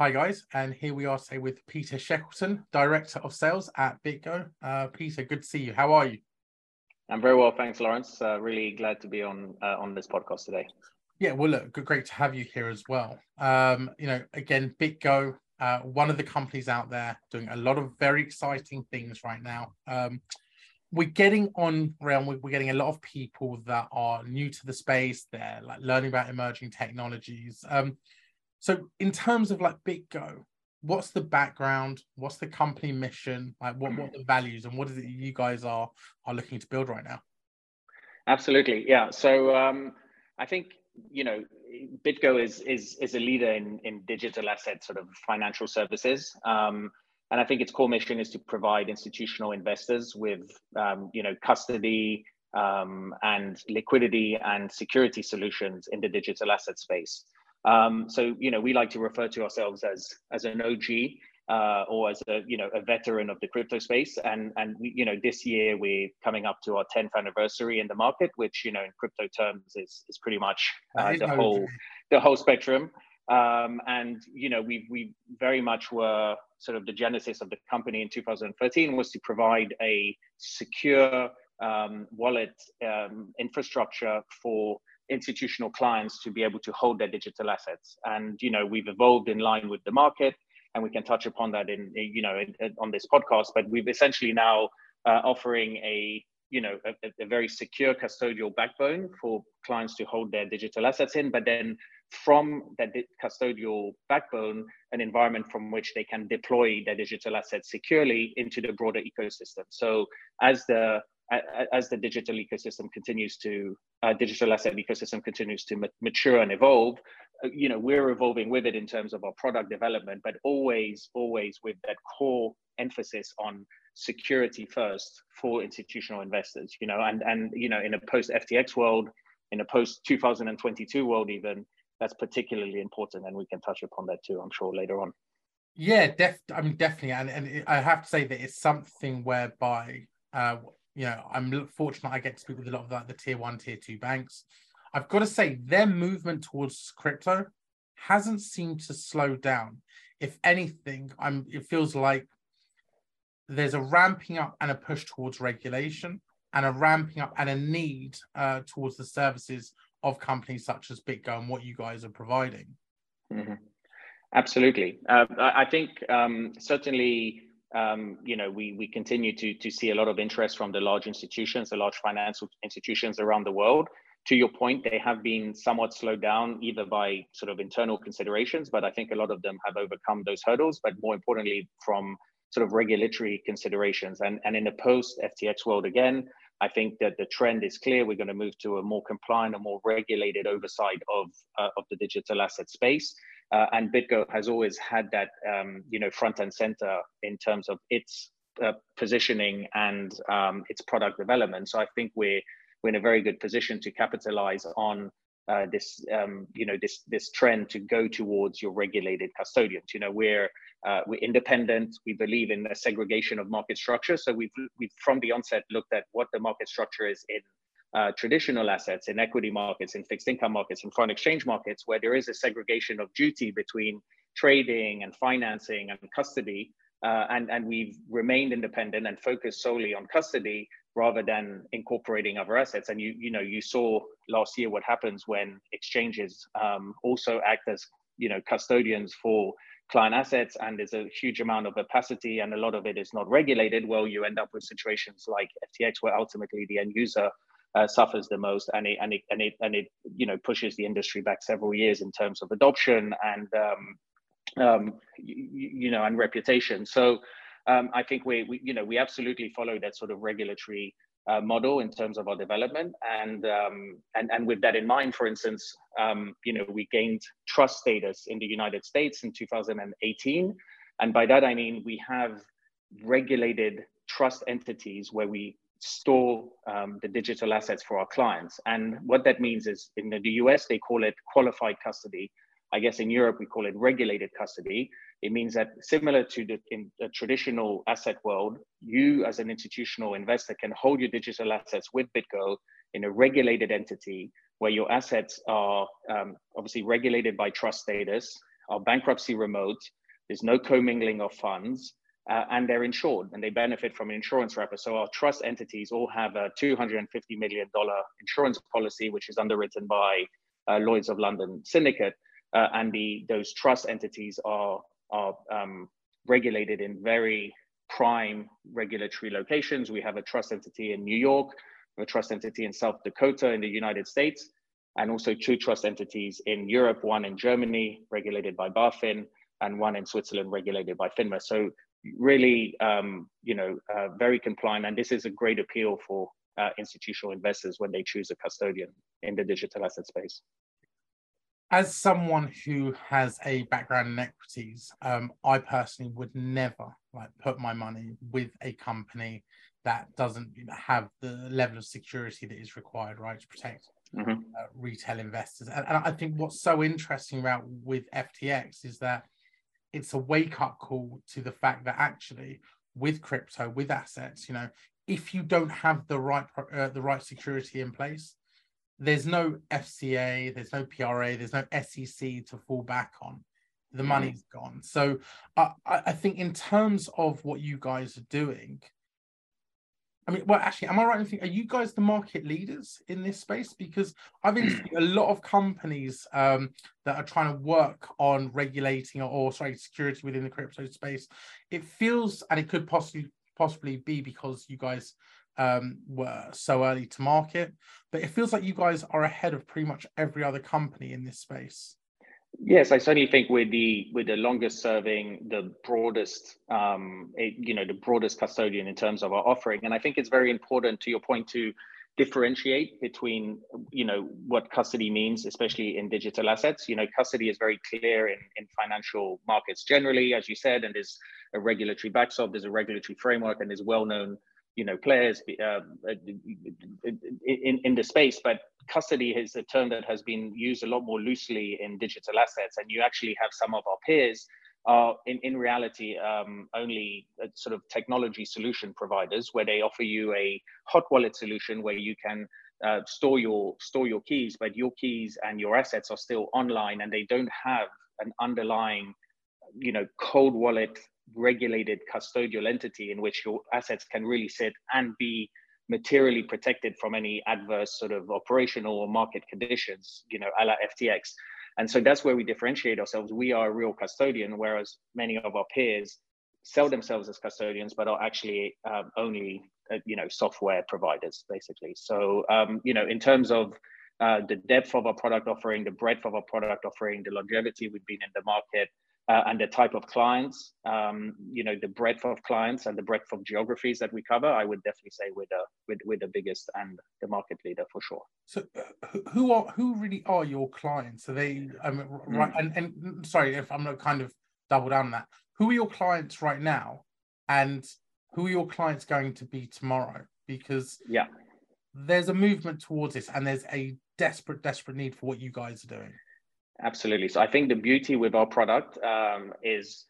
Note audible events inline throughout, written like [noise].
Hi, guys. And here we are, say, with Peter Shekleton, Director of Sales at BitGo. Uh, Peter, good to see you. How are you? I'm very well, thanks, Lawrence. Uh, really glad to be on uh, on this podcast today. Yeah, well, look, great to have you here as well. Um, you know, again, BitGo, uh, one of the companies out there doing a lot of very exciting things right now. Um, we're getting on around we're getting a lot of people that are new to the space they're like learning about emerging technologies um, so in terms of like BitGo, what's the background? What's the company mission? Like what what the values and what is it you guys are are looking to build right now? Absolutely, yeah. So um, I think you know BitGo is is is a leader in in digital asset sort of financial services. Um, and I think its core mission is to provide institutional investors with, um, you know, custody um, and liquidity and security solutions in the digital asset space. Um, so you know, we like to refer to ourselves as as an OG uh, or as a you know a veteran of the crypto space. And and we, you know, this year we're coming up to our 10th anniversary in the market, which you know in crypto terms is is pretty much uh, the whole the whole spectrum. Um, and you know, we we very much were sort of the genesis of the company in 2013 was to provide a secure um, wallet um, infrastructure for institutional clients to be able to hold their digital assets. And you know, we've evolved in line with the market, and we can touch upon that in you know in, in, on this podcast. But we've essentially now uh, offering a you know a, a, very secure custodial backbone for clients to hold their digital assets in, but then from that custodial backbone, an environment from which they can deploy their digital assets securely into the broader ecosystem. So as the as the digital ecosystem continues to uh, digital asset ecosystem continues to mature and evolve uh, you know we're evolving with it in terms of our product development but always always with that core emphasis on security first for institutional investors you know and and you know in a post ftx world in a post 2022 world even that's particularly important and we can touch upon that too i'm sure later on. Yeah def i mean definitely and, and i have to say that it's something whereby uh, you know, I'm fortunate I get to speak with a lot of like the tier one, tier two banks. I've got to say, their movement towards crypto hasn't seemed to slow down. If anything, I'm it feels like there's a ramping up and a push towards regulation and a ramping up and a need uh, towards the services of companies such as BitGo and what you guys are providing. Mm-hmm. Absolutely. Uh, I think um, certainly um, you know, we, we continue to, to see a lot of interest from the large institutions, the large financial institutions around the world. To your point, they have been somewhat slowed down either by sort of internal considerations, but I think a lot of them have overcome those hurdles, but more importantly, from sort of regulatory considerations. And, and in a post FTX world, again, I think that the trend is clear. We're going to move to a more compliant, a more regulated oversight of, uh, of the digital asset space. Uh, and BitGo has always had that, um, you know, front and center in terms of its uh, positioning and um, its product development. So I think we're we're in a very good position to capitalize on uh, this, um, you know, this this trend to go towards your regulated custodians. You know, we're uh, we're independent. We believe in the segregation of market structure. So we've we've from the onset looked at what the market structure is in uh, traditional assets in equity markets, in fixed income markets, in foreign exchange markets, where there is a segregation of duty between trading and financing and custody. Uh, and, and we've remained independent and focused solely on custody rather than incorporating other assets. And you, you know, you saw last year what happens when exchanges um, also act as, you know, custodians for client assets and there's a huge amount of opacity and a lot of it is not regulated, well, you end up with situations like FTX where ultimately the end user uh, suffers the most, and it and it and it and it you know pushes the industry back several years in terms of adoption and um, um, you, you, know and reputation. So um, I think we, we you know we absolutely follow that sort of regulatory uh, model in terms of our development, and um, and and with that in mind, for instance, um, you know we gained trust status in the United States in 2018, and by that I mean we have regulated trust entities where we store um, the digital assets for our clients. And what that means is in the US, they call it qualified custody. I guess in Europe, we call it regulated custody. It means that similar to the the traditional asset world, you as an institutional investor can hold your digital assets with BitGo in a regulated entity where your assets are um, obviously regulated by trust status, are bankruptcy remote. There's no commingling of funds, uh, and they're insured and they benefit from an insurance wrapper. So our trust entities all have a $250 million insurance policy, which is underwritten by uh, Lloyd's of London Syndicate, uh, and the those trust entities are are um, regulated in very prime regulatory locations. We have a trust entity in New York, a trust entity in South Dakota in the United States, and also two trust entities in Europe, one in Germany, regulated by BaFin, and one in Switzerland, regulated by FINMA. So really, um, you know, uh, very compliant. And this is a great appeal for uh, institutional investors when they choose a custodian in the digital asset space as someone who has a background in equities, um, I personally would never like put my money with a company that doesn't have the level of security that is required, right, to protect mm-hmm. uh, retail investors. And, and I think what's so interesting about with FTX is that it's a wake up call to the fact that actually with crypto, with assets, you know, if you don't have the right uh, the right security in place, there's no FCA, there's no PRA, there's no SEC to fall back on. The money's gone. So I, I think in terms of what you guys are doing, I mean, well, actually, am I right in thinking, are you guys the market leaders in this space? Because I've interviewed a lot of companies um, that are trying to work on regulating or, or, sorry, security within the crypto space. It feels, and it could possibly possibly be because you guys um, were so early to market, but it feels like you guys are ahead of pretty much every other company in this space. Yes, I certainly think we're the we're the longest serving, the broadest, um, you know, the broadest custodian in terms of our offering, and I think it's very important to your point to differentiate between you know what custody means especially in digital assets. You know custody is very clear in, in financial markets generally as you said and there's a regulatory backstop there's a regulatory framework and there's well-known you know players uh, in in the space but custody is a term that has been used a lot more loosely in digital assets and you actually have some of our peers are in, in reality um, only sort of technology solution providers where they offer you a hot wallet solution where you can uh, store your store your keys but your keys and your assets are still online and they don't have an underlying you know cold wallet regulated custodial entity in which your assets can really sit and be materially protected from any adverse sort of operational or market conditions, you know, a la FTX. And so that's where we differentiate ourselves. We are a real custodian, whereas many of our peers sell themselves as custodians, but are actually um, only, uh, you know, software providers, basically. So, um, you know, in terms of uh, the depth of our product offering, the breadth of our product offering, the longevity we've been in the market, uh, and the type of clients, um, you know, the breadth of clients and the breadth of geographies that we cover, I would definitely say we're the with with the biggest and the market leader for sure. So, uh, who are who really are your clients? Are they um, right? Mm. And, and sorry if I'm not kind of double down on that. Who are your clients right now, and who are your clients going to be tomorrow? Because yeah, there's a movement towards this, and there's a desperate, desperate need for what you guys are doing. Absolutely. So I think the beauty with our product um, is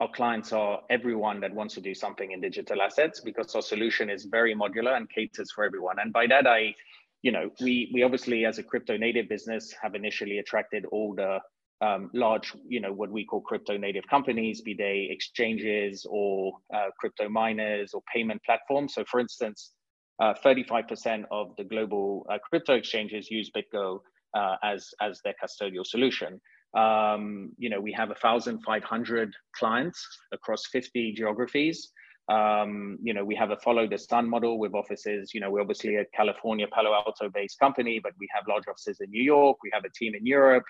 our clients are everyone that wants to do something in digital assets because our solution is very modular and caters for everyone. And by that, I, you know, we we obviously as a crypto native business have initially attracted all the um, large, you know, what we call crypto native companies, be they exchanges or uh, crypto miners or payment platforms. So, for instance, uh, 35% of the global uh, crypto exchanges use BitGo uh, as as their custodial solution. Um, you know, we have 1,500 clients across 50 geographies. Um, you know, we have a follow the sun model with offices. You know, we're obviously a California, Palo Alto based company, but we have large offices in New York. We have a team in Europe,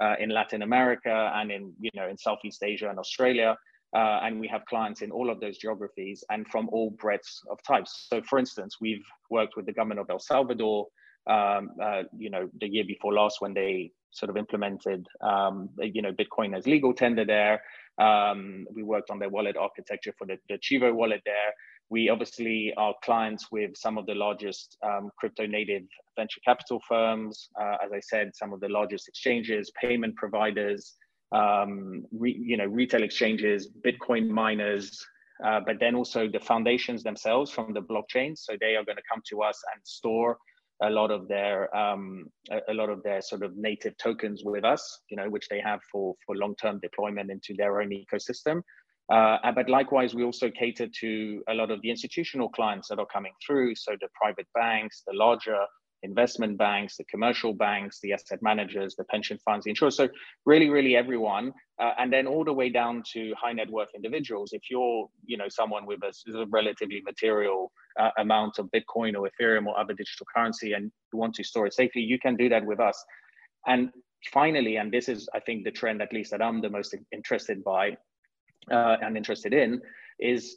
uh, in Latin America, and in you know in Southeast Asia and Australia. Uh, and we have clients in all of those geographies and from all breadths of types. So, for instance, we've worked with the government of El Salvador, um, uh, you know, the year before last when they sort of implemented, um, you know, Bitcoin as legal tender there. Um, we worked on their wallet architecture for the, the Chivo wallet there. We obviously are clients with some of the largest um, crypto native venture capital firms. Uh, as I said, some of the largest exchanges, payment providers, um, re, you know, retail exchanges, Bitcoin miners, uh, but then also the foundations themselves from the blockchain. So they are going to come to us and store a lot of their um, a, lot of their sort of native tokens with us, you know, which they have for for long term deployment into their own ecosystem. Uh, but likewise, we also cater to a lot of the institutional clients that are coming through. So the private banks, the larger investment banks, the commercial banks, the asset managers, the pension funds, the insurers. So really, really everyone, uh, and then all the way down to high net worth individuals. If you're, you know, someone with a, a relatively material uh, amount of Bitcoin or Ethereum or other digital currency, and you want to store it safely, you can do that with us. And finally, and this is, I think, the trend at least that I'm the most interested by uh, and interested in, is,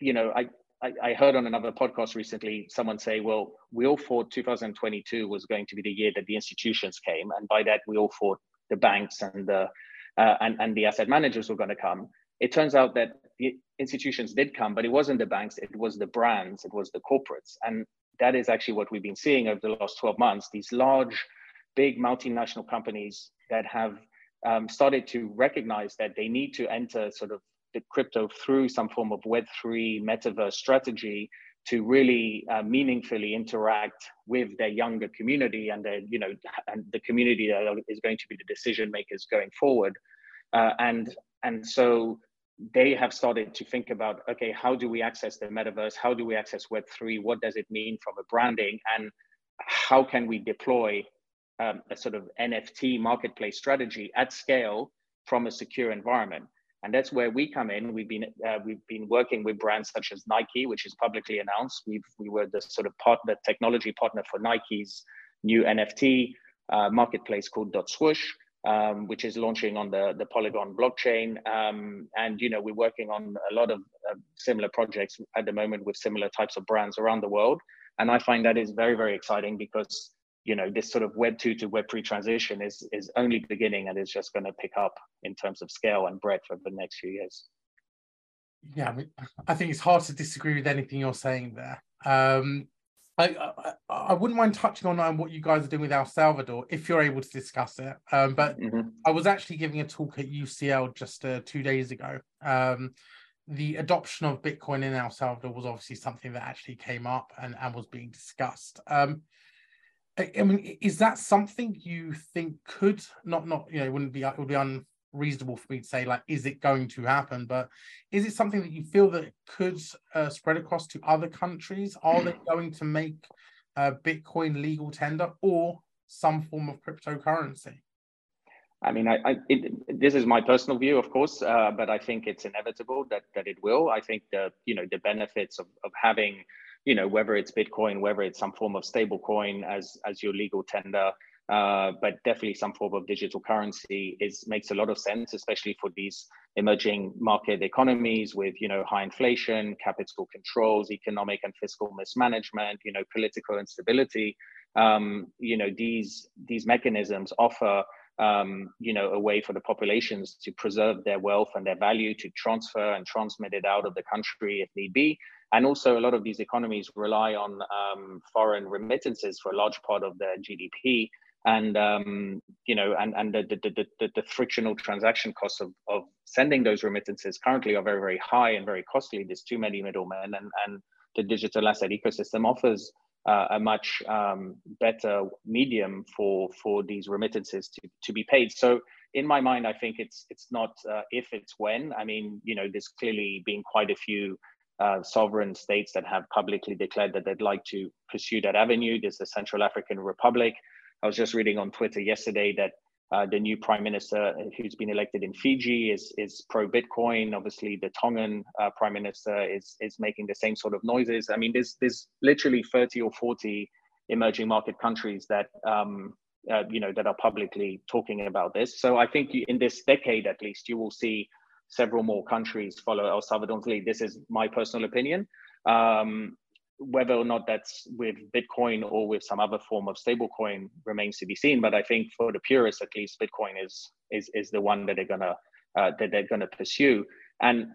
you know, I I, heard on another podcast recently someone say, well, we all thought 2022 was going to be the year that the institutions came. And by that, we all thought the banks and the, uh, and, and the asset managers were going to come. It turns out that the institutions did come, but it wasn't the banks, it was the brands, it was the corporates. And that is actually what we've been seeing over the last 12 months. These large, big multinational companies that have um, started to recognize that they need to enter sort of the crypto through some form of Web3 metaverse strategy to really uh, meaningfully interact with their younger community and their, you know, and the community that is going to be the decision makers going forward. Uh, and, and so they have started to think about, okay, how do we access the metaverse? How do we access Web3? What does it mean from a branding? And how can we deploy um, a sort of NFT marketplace strategy at scale from a secure environment? And that's where we come in. We've been uh, we've been working with brands such as Nike, which is publicly announced. We we were the sort of partner, technology partner for Nike's new NFT uh, marketplace called Swoosh, um, which is launching on the the Polygon blockchain. Um, and you know we're working on a lot of uh, similar projects at the moment with similar types of brands around the world. And I find that is very very exciting because you know this sort of web 2 to web 3 transition is is only beginning and is just going to pick up in terms of scale and breadth over the next few years yeah I, mean, I think it's hard to disagree with anything you're saying there um, I, I, I wouldn't mind touching on, on what you guys are doing with El Salvador if you're able to discuss it. Um, but mm-hmm. I was actually giving a talk at UCL just uh, two days ago. Um, the adoption of Bitcoin in El Salvador was obviously something that actually came up and, and was being discussed. Um, I mean, is that something you think could not not you know it wouldn't be it would be unreasonable for me to say like is it going to happen, but is it something that you feel that could uh, spread across to other countries? Are they [clears throat] going to make uh, Bitcoin legal tender or some form of cryptocurrency? I mean, I, I it, this is my personal view, of course, uh, but I think it's inevitable that that it will. I think the you know the benefits of of having you know, whether it's Bitcoin, whether it's some form of stable coin as, as your legal tender, uh, but definitely some form of digital currency is makes a lot of sense, especially for these emerging market economies with you know high inflation, capital controls, economic and fiscal mismanagement, you know political instability. Um, you know these these mechanisms offer um, you know a way for the populations to preserve their wealth and their value, to transfer and transmit it out of the country if need be, and also, a lot of these economies rely on um, foreign remittances for a large part of their GDP. And um, you know, and and the the, the, the frictional transaction costs of, of sending those remittances currently are very very high and very costly. There's too many middlemen, and and the digital asset ecosystem offers uh, a much um, better medium for for these remittances to, to be paid. So in my mind, I think it's it's not uh, if it's when. I mean, you know, there's clearly been quite a few uh, sovereign states that have publicly declared that they'd like to pursue that avenue. There's the Central African Republic. I was just reading on Twitter yesterday that uh, the new prime minister who's been elected in Fiji is is pro Bitcoin. Obviously, the Tongan uh, prime minister is is making the same sort of noises. I mean, there's there's literally 30 or 40 emerging market countries that um, uh, you know that are publicly talking about this. So I think in this decade, at least, you will see several more countries follow El Salvador's lead. This is my personal opinion. Um, whether or not that's with Bitcoin or with some other form of stablecoin remains to be seen. But I think for the purists, at least, Bitcoin is is is the one that they're gonna uh, that they're gonna pursue. And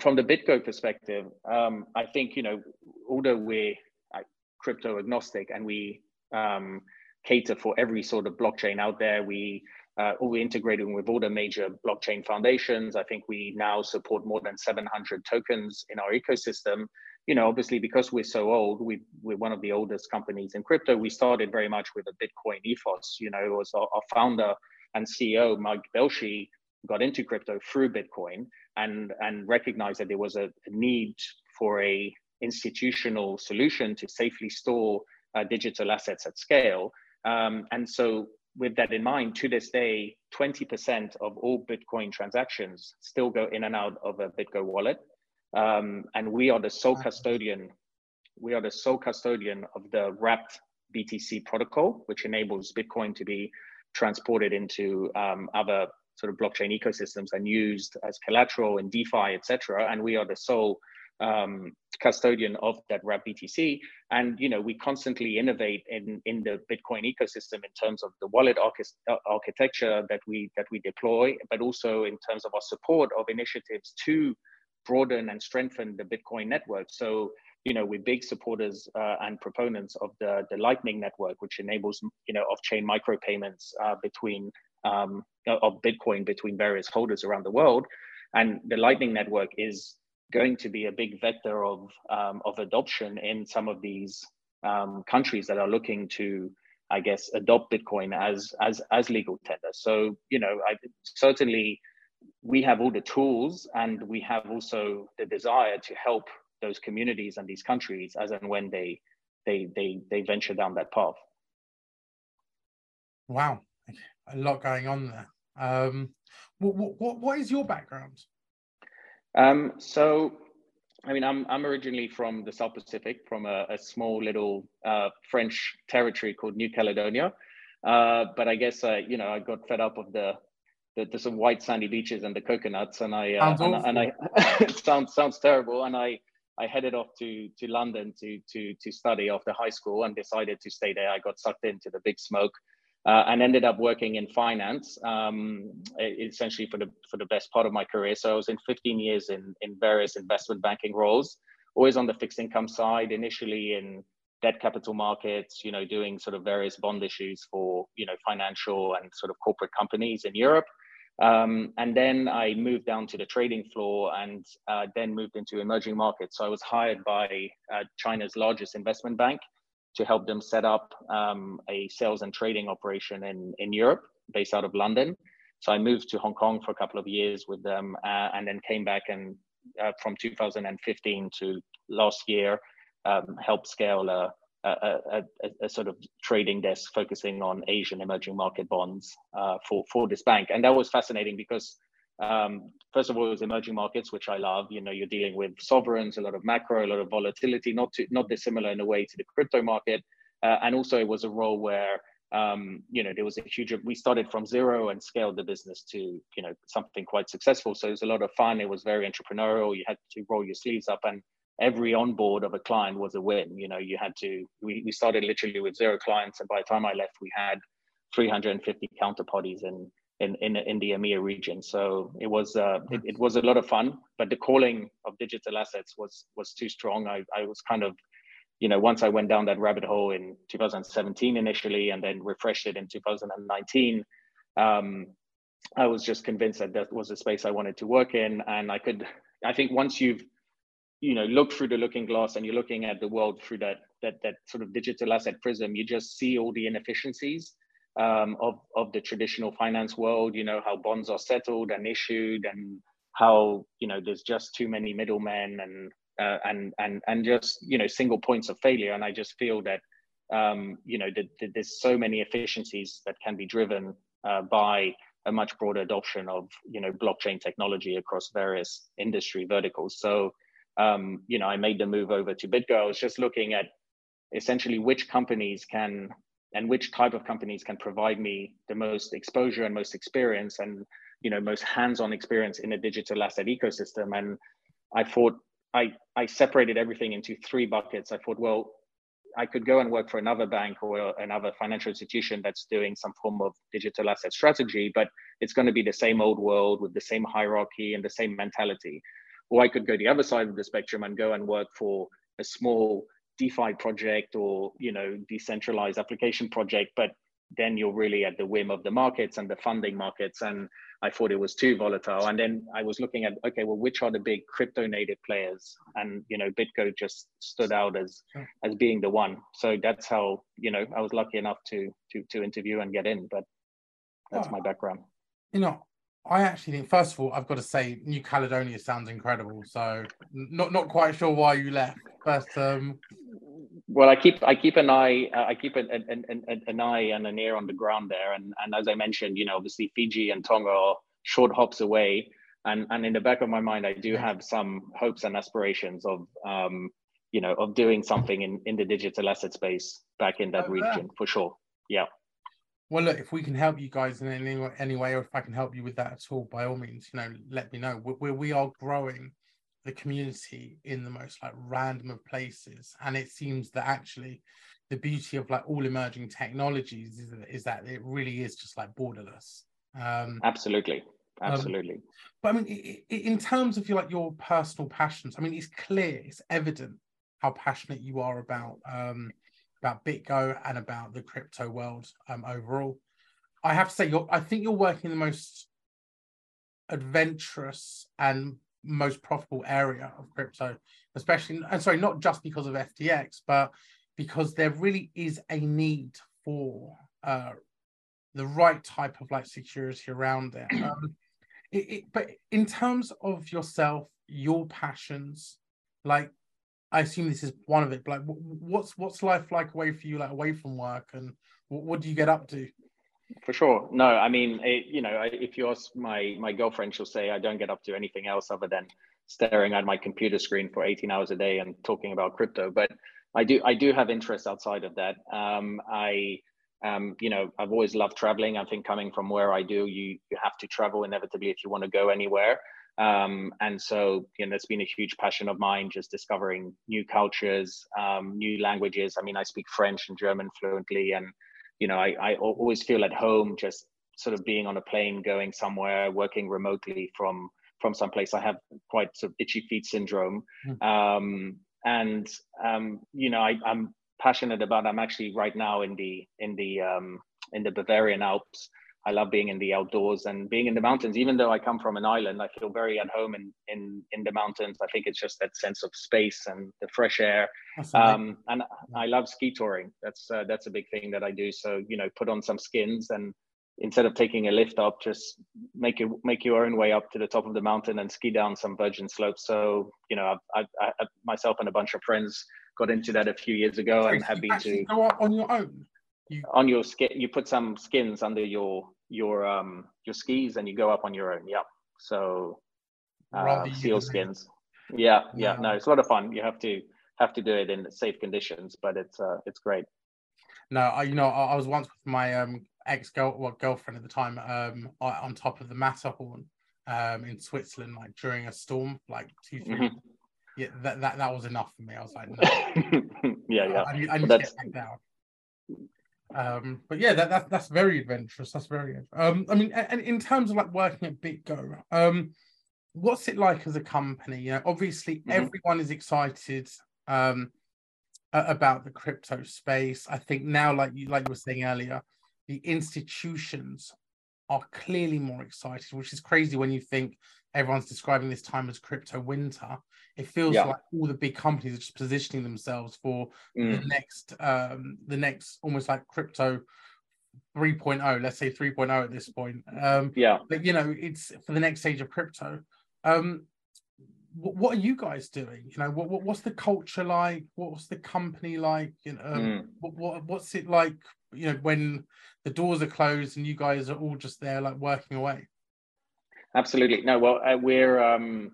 from the BitGo perspective, um, I think you know, although we're uh, crypto agnostic and we um, cater for every sort of blockchain out there, we uh, we're integrating with all the major blockchain foundations. I think we now support more than 700 tokens in our ecosystem. you know, obviously because we're so old, we we're one of the oldest companies in crypto. We started very much with a Bitcoin ethos. You know, it was our, our founder and CEO Mike Belshe got into crypto through Bitcoin and and recognized that there was a, a need for a institutional solution to safely store uh, digital assets at scale. Um, and so with that in mind, to this day, 20% of all Bitcoin transactions still go in and out of a BitGo wallet. Um, and we are the sole custodian. We are the sole custodian of the wrapped BTC protocol, which enables Bitcoin to be transported into um, other sort of blockchain ecosystems and used as collateral in DeFi, etc. And we are the sole um, custodian of that wrap BTC. And you know, we constantly innovate in in the Bitcoin ecosystem in terms of the wallet archi- architecture that we that we deploy, but also in terms of our support of initiatives to broaden and strengthen the Bitcoin network. So, you know, we're big supporters uh, and proponents of the, the Lightning Network, which enables, you know, off-chain micropayments uh, between um, of Bitcoin between various holders around the world. And the Lightning Network is going to be a big vector of um, of adoption in some of these um, countries that are looking to, I guess, adopt Bitcoin as as as legal tender. So, you know, I certainly we have all the tools and we have also the desire to help those communities and these countries as and when they they they they venture down that path. Wow. A lot going on there. Um what what, what is your background um so i mean i'm i'm originally from the south pacific from a, a small little uh, french territory called new caledonia uh, but i guess uh, you know i got fed up of the the, the some white sandy beaches and the coconuts, and I uh, and, and, I [laughs] it sounds sounds terrible, and I I headed off to to London to to to study after high school and decided to stay there. I got sucked into the big smoke. Uh, and ended up working in finance, um, essentially for the for the best part of my career. So I was in 15 years in in various investment banking roles, always on the fixed income side. Initially in debt capital markets, you know, doing sort of various bond issues for you know financial and sort of corporate companies in Europe. Um, and then I moved down to the trading floor and uh, then moved into emerging markets. So I was hired by uh, China's largest investment bank to help them set up um, a sales and trading operation in, in Europe based out of London. So I moved to Hong Kong for a couple of years with them uh, and then came back and uh, from 2015 to last year, um, helped scale a, a, a, a, sort of trading desk focusing on Asian emerging market bonds uh, for for this bank, and that was fascinating because um, first of all, it was emerging markets, which I love. You know, you're dealing with sovereigns, a lot of macro, a lot of volatility, not to, not dissimilar in a way to the crypto market, uh, and also it was a role where um, you know there was a huge. We started from zero and scaled the business to you know something quite successful. So it was a lot of fun. It was very entrepreneurial. You had to roll your sleeves up and every onboard of a client was a win. You know, you had to, we, we started literally with zero clients. And by the time I left, we had 350 counterparties in, in, in, in the EMEA region. So it was, uh, it, it was a lot of fun, but the calling of digital assets was, was too strong. I, I was kind of, you know, once I went down that rabbit hole in 2017 initially, and then refreshed it in 2019, um, I was just convinced that that was a space I wanted to work in. And I could, I think once you've you know look through the looking glass and you're looking at the world through that that that sort of digital asset prism you just see all the inefficiencies um, of of the traditional finance world you know how bonds are settled and issued and how you know there's just too many middlemen and uh, and and and just you know single points of failure and i just feel that um, you know that, that there's so many efficiencies that can be driven uh, by a much broader adoption of you know blockchain technology across various industry verticals so um, you know, I made the move over to BitGo. I was just looking at essentially which companies can and which type of companies can provide me the most exposure and most experience and you know most hands-on experience in a digital asset ecosystem. And I thought I I separated everything into three buckets. I thought, well, I could go and work for another bank or another financial institution that's doing some form of digital asset strategy, but it's going to be the same old world with the same hierarchy and the same mentality. Or I could go the other side of the spectrum and go and work for a small DeFi project or you know decentralized application project, but then you're really at the whim of the markets and the funding markets. And I thought it was too volatile. And then I was looking at, okay, well, which are the big crypto native players? And, you know, BitGo just stood out as, sure. as being the one. So that's how, you know, I was lucky enough to, to, to interview and get in, but that's oh, my background. You know, I actually think, first of all, I've got to say, New Caledonia sounds incredible. So, not not quite sure why you left, but um, well, I keep I keep an eye uh, I keep an, an, an, an eye and an ear on the ground there, and and as I mentioned, you know, obviously Fiji and Tonga are short hops away, and and in the back of my mind, I do have some hopes and aspirations of um, you know, of doing something in in the digital asset space back in that oh, region yeah. for sure. Yeah. Well, look, if we can help you guys in any, any way, or if I can help you with that at all, by all means, you know, let me know. We, we are growing the community in the most like random of places, and it seems that actually the beauty of like all emerging technologies is, is that it really is just like borderless. Um, absolutely, um, absolutely. Um, but I mean, in terms of your like your personal passions, I mean, it's clear, it's evident how passionate you are about um, about BitGo and about the crypto world um, overall. I have to say, you're, I think you're working the most adventurous and most profitable area of crypto, especially, and sorry, not just because of FTX, but because there really is a need for uh, the right type of like security around it. [clears throat] Um, it, it. But in terms of yourself, your passions, like I assume this is one of it. But like, what's what's life like away for you, like away from work, and what, what do you get up to? For sure. No, I mean, it, you know, if you ask my my girlfriend, she'll say I don't get up to anything else other than staring at my computer screen for 18 hours a day and talking about crypto. But I do I do have interests outside of that. Um, I um, you know, I've always loved traveling. I think coming from where I do, you you have to travel inevitably if you want to go anywhere. Um, and so, you know, that's been a huge passion of mine, just discovering new cultures, um, new languages. I mean, I speak French and German fluently, and you know, I, I always feel at home just sort of being on a plane, going somewhere, working remotely from from someplace. I have quite sort of itchy feet syndrome, mm. um, and um, you know, I, I'm passionate about. I'm actually right now in the in the um, in the Bavarian Alps. I love being in the outdoors and being in the mountains. Even though I come from an island, I feel very at home in in in the mountains. I think it's just that sense of space and the fresh air. Um, and I love ski touring. That's uh, that's a big thing that I do. So you know, put on some skins and instead of taking a lift up, just make it make your own way up to the top of the mountain and ski down some virgin slopes. So you know, I, I, I myself and a bunch of friends got into that a few years ago and have been to go up on your own you on your skin you put some skins under your your um your skis and you go up on your own. Yeah. So uh, seal skins. Yeah yeah. No it's a lot of fun. You have to have to do it in safe conditions but it's uh it's great. No I, you know I, I was once with my um ex girl well, girlfriend at the time um on top of the matterhorn um in switzerland like during a storm like 2 3 mm-hmm. yeah that, that that was enough for me. I was like [laughs] no. yeah yeah. I, I need to get back down um, but yeah, that, that that's very adventurous. That's very um, I mean, and in terms of like working at BitGo, um, what's it like as a company? You know, obviously mm-hmm. everyone is excited um about the crypto space. I think now, like you like you were saying earlier, the institutions are clearly more excited, which is crazy when you think everyone's describing this time as crypto winter. It feels yeah. like all the big companies are just positioning themselves for mm. the next, um, the next almost like crypto 3.0, let's say 3.0 at this point. Um, yeah. But you know, it's for the next stage of crypto. Um, what, what are you guys doing? You know, what, what what's the culture like? What's the company like? You know, um, mm. what, what what's it like? You know, when the doors are closed and you guys are all just there, like working away. Absolutely. No, well, uh, we're um,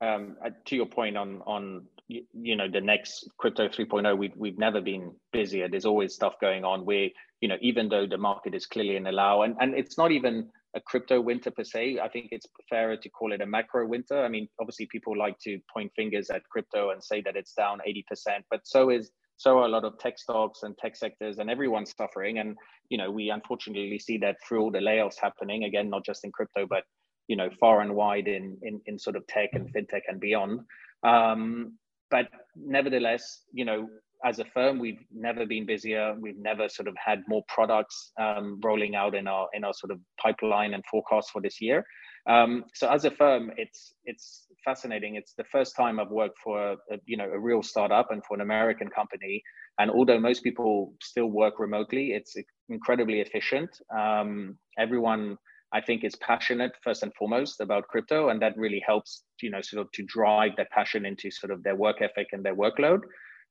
um, uh, to your point on on you, you, know the next crypto 3.0. We've we've never been busier. There's always stuff going on. We you know even though the market is clearly in allow, and and it's not even a crypto winter per se. I think it's fairer to call it a macro winter. I mean, obviously people like to point fingers at crypto and say that it's down 80%, but so is so are a lot of tech stocks and tech sectors and everyone's suffering. And, you know, we unfortunately see that through all the layoffs happening, again, not just in crypto, but you know far and wide in in, in sort of tech and fintech and beyond um, but nevertheless you know as a firm, we've never been busier. We've never sort of had more products um, rolling out in our in our sort of pipeline and forecast for this year. Um, so as a firm, it's it's fascinating. It's the first time I've worked for a, a, you know a real startup and for an American company. And although most people still work remotely, it's incredibly efficient. Um, everyone, I think, is passionate first and foremost about crypto, and that really helps you know sort of to drive that passion into sort of their work ethic and their workload.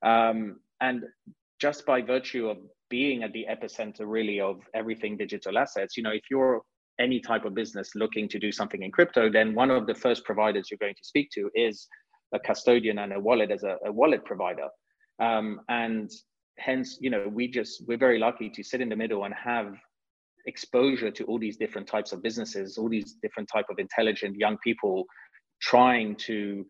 Um, and just by virtue of being at the epicenter really of everything digital assets, you know, if you're any type of business looking to do something in crypto, then one of the first providers you're going to speak to is a custodian and a wallet as a, a wallet provider. Um, and hence, you know, we just we're very lucky to sit in the middle and have exposure to all these different types of businesses, all these different type of intelligent young people trying to,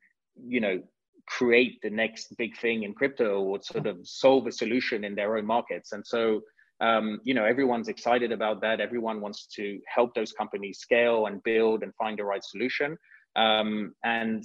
you know, create the next big thing in crypto or sort of solve a solution in their own markets. And so um, you know everyone's excited about that. Everyone wants to help those companies scale and build and find the right solution. Um, and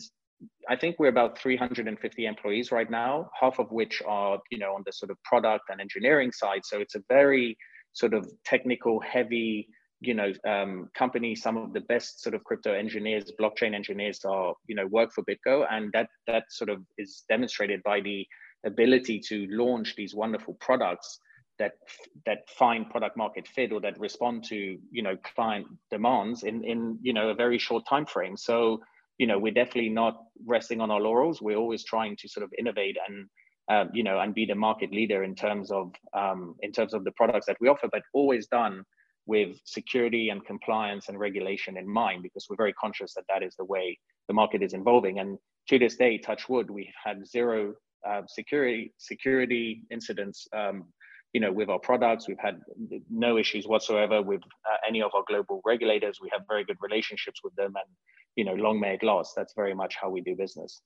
i think we're about 350 employees right now half of which are you know on the sort of product and engineering side. So it's a very sort of technical heavy you know um, company. Some of the best sort of crypto engineers blockchain engineers are you know work for bitgo and that that sort of is demonstrated by the ability to launch these wonderful products that that find product market fit or that respond to you know client demands in in you know a very short time frame. So you know we're definitely not resting on our laurels. We're always trying to sort of innovate and uh, you know and be the market leader in terms of um, in terms of the products that we offer but always done with security and compliance and regulation in mind because we're very conscious that that is the way the market is evolving and to this day touch wood we've had zero uh, security security incidents um, you know, with our products. We've had no issues whatsoever with uh, any of our global regulators. We have very good relationships with them, and you know, long may it last. That's very much how we do business.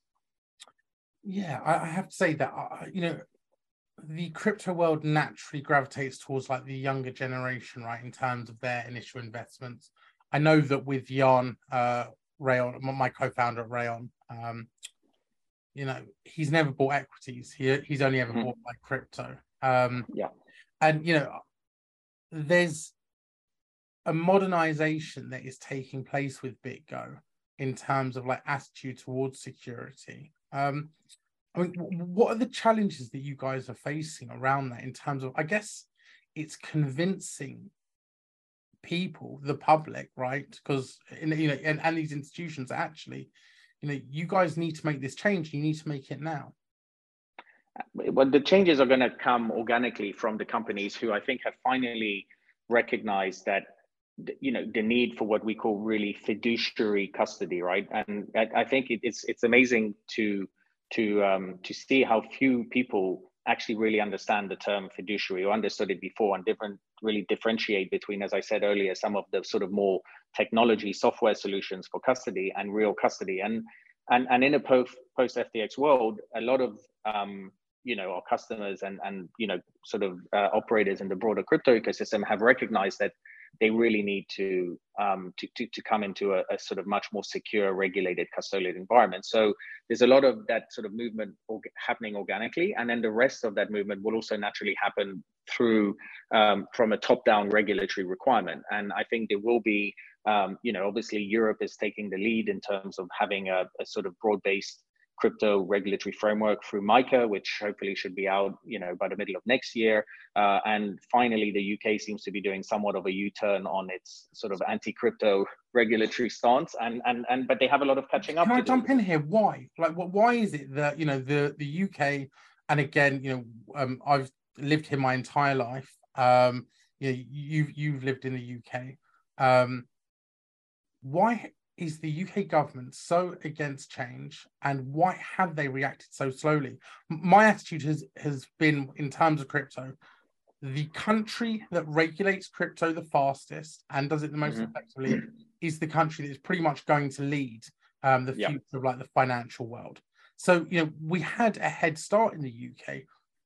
Yeah, I have to say that uh, you know, the crypto world naturally gravitates towards like the younger generation, right, in terms of their initial investments. I know that with Jan uh, Raion, my co-founder at Raion, um, you know, he's never bought equities. He he's only ever mm-hmm. bought like crypto. Um, yeah. And, you know, there's a modernization that is taking place with BitGo in terms of like attitude towards security. Um, I mean, what are the challenges that you guys are facing around that in terms of, I guess it's convincing people, the public, right? Because, you know, and, and these institutions actually, you know, you guys need to make this change. You need to make it now but the changes are going to come organically from the companies who I think have finally recognized that you know the need for what we call really fiduciary custody, right? And I, think it's it's amazing to to um, to see how few people actually really understand the term fiduciary or understood it before and different really differentiate between, as I said earlier, some of the sort of more technology software solutions for custody and real custody. And and and in a post post FTX world, a lot of um, you know our customers and and you know sort of uh, operators in the broader crypto ecosystem have recognized that they really need to um, to, to, to come into a, a, sort of much more secure, regulated, custodial environment. So there's a lot of that sort of movement org- happening organically, and then the rest of that movement will also naturally happen through um, from a top-down regulatory requirement. And I think there will be, um, you know, obviously Europe is taking the lead in terms of having a, a sort of broad-based crypto regulatory framework through MiCA, which hopefully should be out, you know, by the middle of next year. Uh, and finally, the UK seems to be doing somewhat of a U-turn on its sort of anti-crypto regulatory stance. And and and but they have a lot of catching up. Can I jump in here? Why? Like, what? Why is it that you know the the UK? And again, you know, um, I've lived here my entire life. Um, you know, you've you've lived in the UK. Um, why is the UK government so against change and why have they reacted so slowly? My attitude has, has been in terms of crypto, the country that regulates crypto the fastest and does it the most mm-hmm. effectively is the country that is pretty much going to lead um, the future of like the financial world. So, you know, we had a head start in the UK.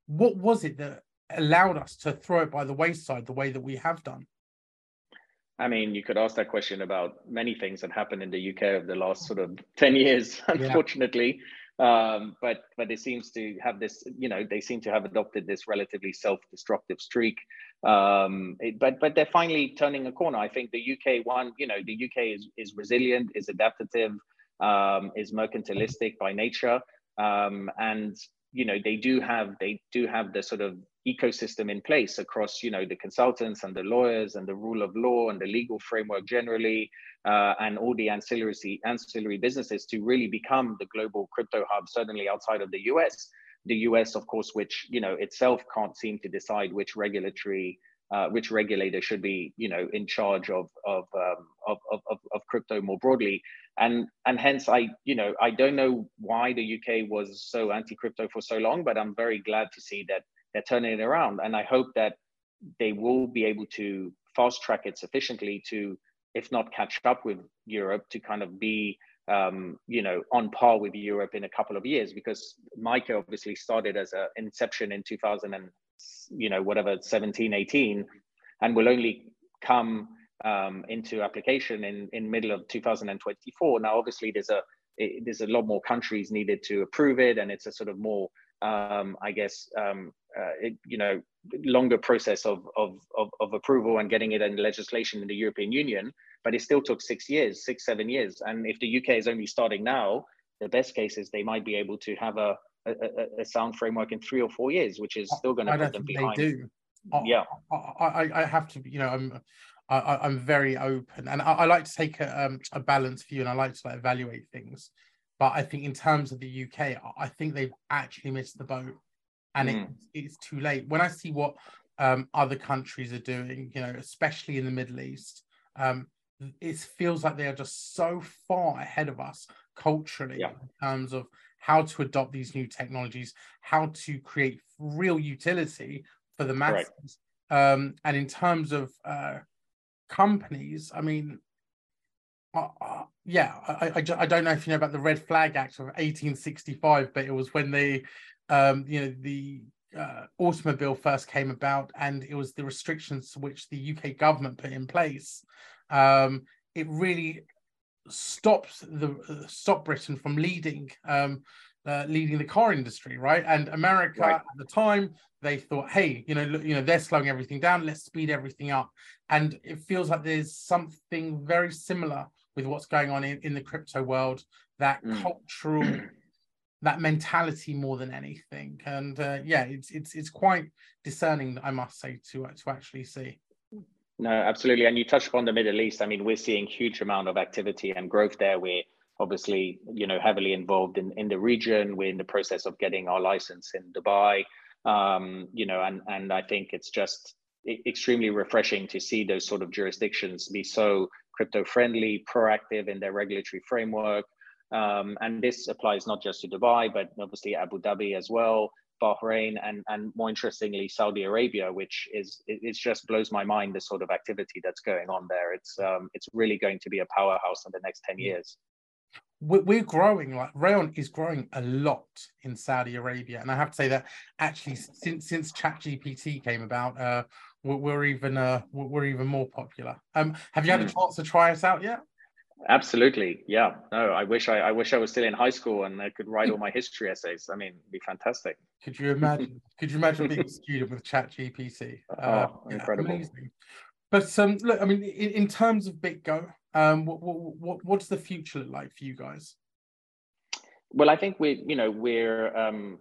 What was it that allowed us to throw it by the wayside the way that we have done? I mean, you could ask that question about many things that happened in the UK over the last sort of [laughs] 10 years, unfortunately. Um, but but it seems to have this, you know, they seem to have adopted this relatively self-destructive streak. Um, it, but but they're finally turning a corner. I think the UK one, you know, the UK is is resilient, is adaptive, um, is mercantilistic by nature, um, and you know they do have they do have the sort of ecosystem in place across you know the consultants and the lawyers and the rule of law and the legal framework generally uh, and all the ancillary ancillary businesses to really become the global crypto hub certainly outside of the us the us of course which you know itself can't seem to decide which regulatory uh, which regulator should be you know in charge of of, um, of of of crypto more broadly. And and hence i you know i don't know why the uk was so anti crypto for so long but i'm very glad to see that they're turning it around. And i hope that they will be able to fast track it sufficiently to if not catch up with europe to kind of be um, you know on par with europe in a couple of years. Because MiCA obviously started as an inception in 2000 and you know whatever 17 18 and will only come um, into application in in middle of 2024 now obviously there's a it, there's a lot more countries needed to approve it and it's a sort of more um, i guess um, uh, it, you know longer process of, of, of of approval and getting it in legislation in the european union but it still took six years six seven years. And if the uk is only starting now the best case is they might be able to have a a, a, sound framework in three or four years, which is still going to put them behind. They do. Yeah, I, I, I have to. You know, I'm I, am very open, and I, I, like to take a, um, a balanced view, and I like to like evaluate things. But I think in terms of the UK, I think they've actually missed the boat, and mm. it, it's too late. When I see what um, other countries are doing, you know, especially in the Middle East, um, it feels like they are just so far ahead of us culturally yeah. in terms of how to adopt these new technologies, how to create real utility for the masses. Um, and in terms of uh, companies, I mean, uh, uh, yeah, I, I, I, don't know if you know about the Red Flag Act of 1865, but it was when they, um, you know, the uh, automobile first came about, and it was the restrictions which the UK government put in place. Um, it really stopped the uh, stopped Britain from leading um, uh, leading the car industry, right? And America right. at the time they thought, hey, you know, look, you know, they're slowing everything down. Let's speed everything up. And it feels like there's something very similar with what's going on in, in the crypto world. That mm. cultural, [clears throat] that mentality more than anything. And uh, yeah, it's it's it's quite discerning, I must say, to to actually see. No, absolutely. And you touched upon the Middle East. I mean, we're seeing huge amount of activity and growth there. We're obviously, you know, heavily involved in, in the region. We're in the process of getting our license in Dubai. Um, you know, and and I think it's just extremely refreshing to see those sort of jurisdictions be so crypto friendly, proactive in their regulatory framework. Um, and this applies not just to Dubai, but obviously Abu Dhabi as well. Bahrain, and and more interestingly, Saudi Arabia, which is it, it just blows my mind the sort of activity that's going on there. It's um, it's really going to be a powerhouse in the next ten years. We're growing like Raion is growing a lot in Saudi Arabia, and I have to say that actually since since ChatGPT came about, uh, we're, we're even uh, we're even more popular. Um, have you had a hmm. chance to try us out yet? Absolutely. Yeah. No, I wish I, I wish I was still in high school and I could write all my history essays. I mean, it'd be fantastic. Could you imagine? could you imagine being a student with Chat GPT? [laughs] Uh, oh, incredible. Amazing. But um, look, I mean, in, in terms of BitGo, um, what, what what does the future look like for you guys? Well, I think we, you know, we're um,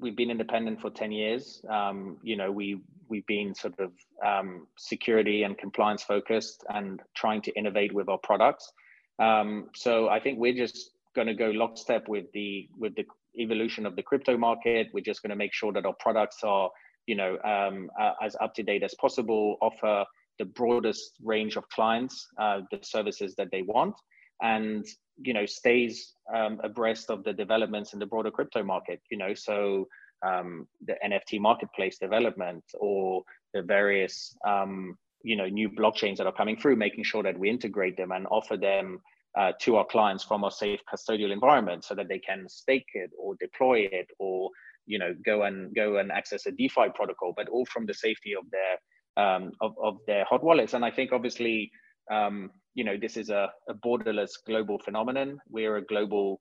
we've been independent for ten years. Um, you know, we we've been sort of um, security and compliance focused and trying to innovate with our products. Um, so I think we're just going to go lockstep with the with the evolution of the crypto market. We're just going to make sure that our products are, you know, um, uh, as up to date as possible, offer the broadest range of clients uh, the services that they want, and you know stays um, abreast of the developments in the broader crypto market. You know, so um, the NFT marketplace development or the various um, you know new blockchains that are coming through making sure that we integrate them and offer them uh, to our clients from a safe custodial environment so that they can stake it or deploy it or you know go and go and access a defi protocol but all from the safety of their um, of, of their hot wallets. And i think obviously um, you know this is a, a borderless global phenomenon. We're a global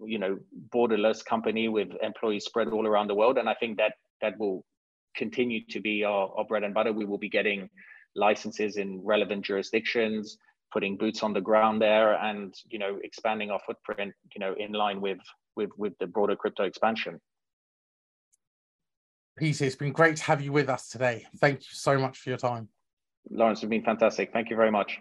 you know borderless company with employees spread all around the world. And i think that that will continue to be our, our bread and butter. We will be getting licenses in relevant jurisdictions putting boots on the ground there and you know expanding our footprint you know in line with with with the broader crypto expansion. Peter it's been great to have you with us today. Thank you so much for your time. Lawrence it's been fantastic. Thank you very much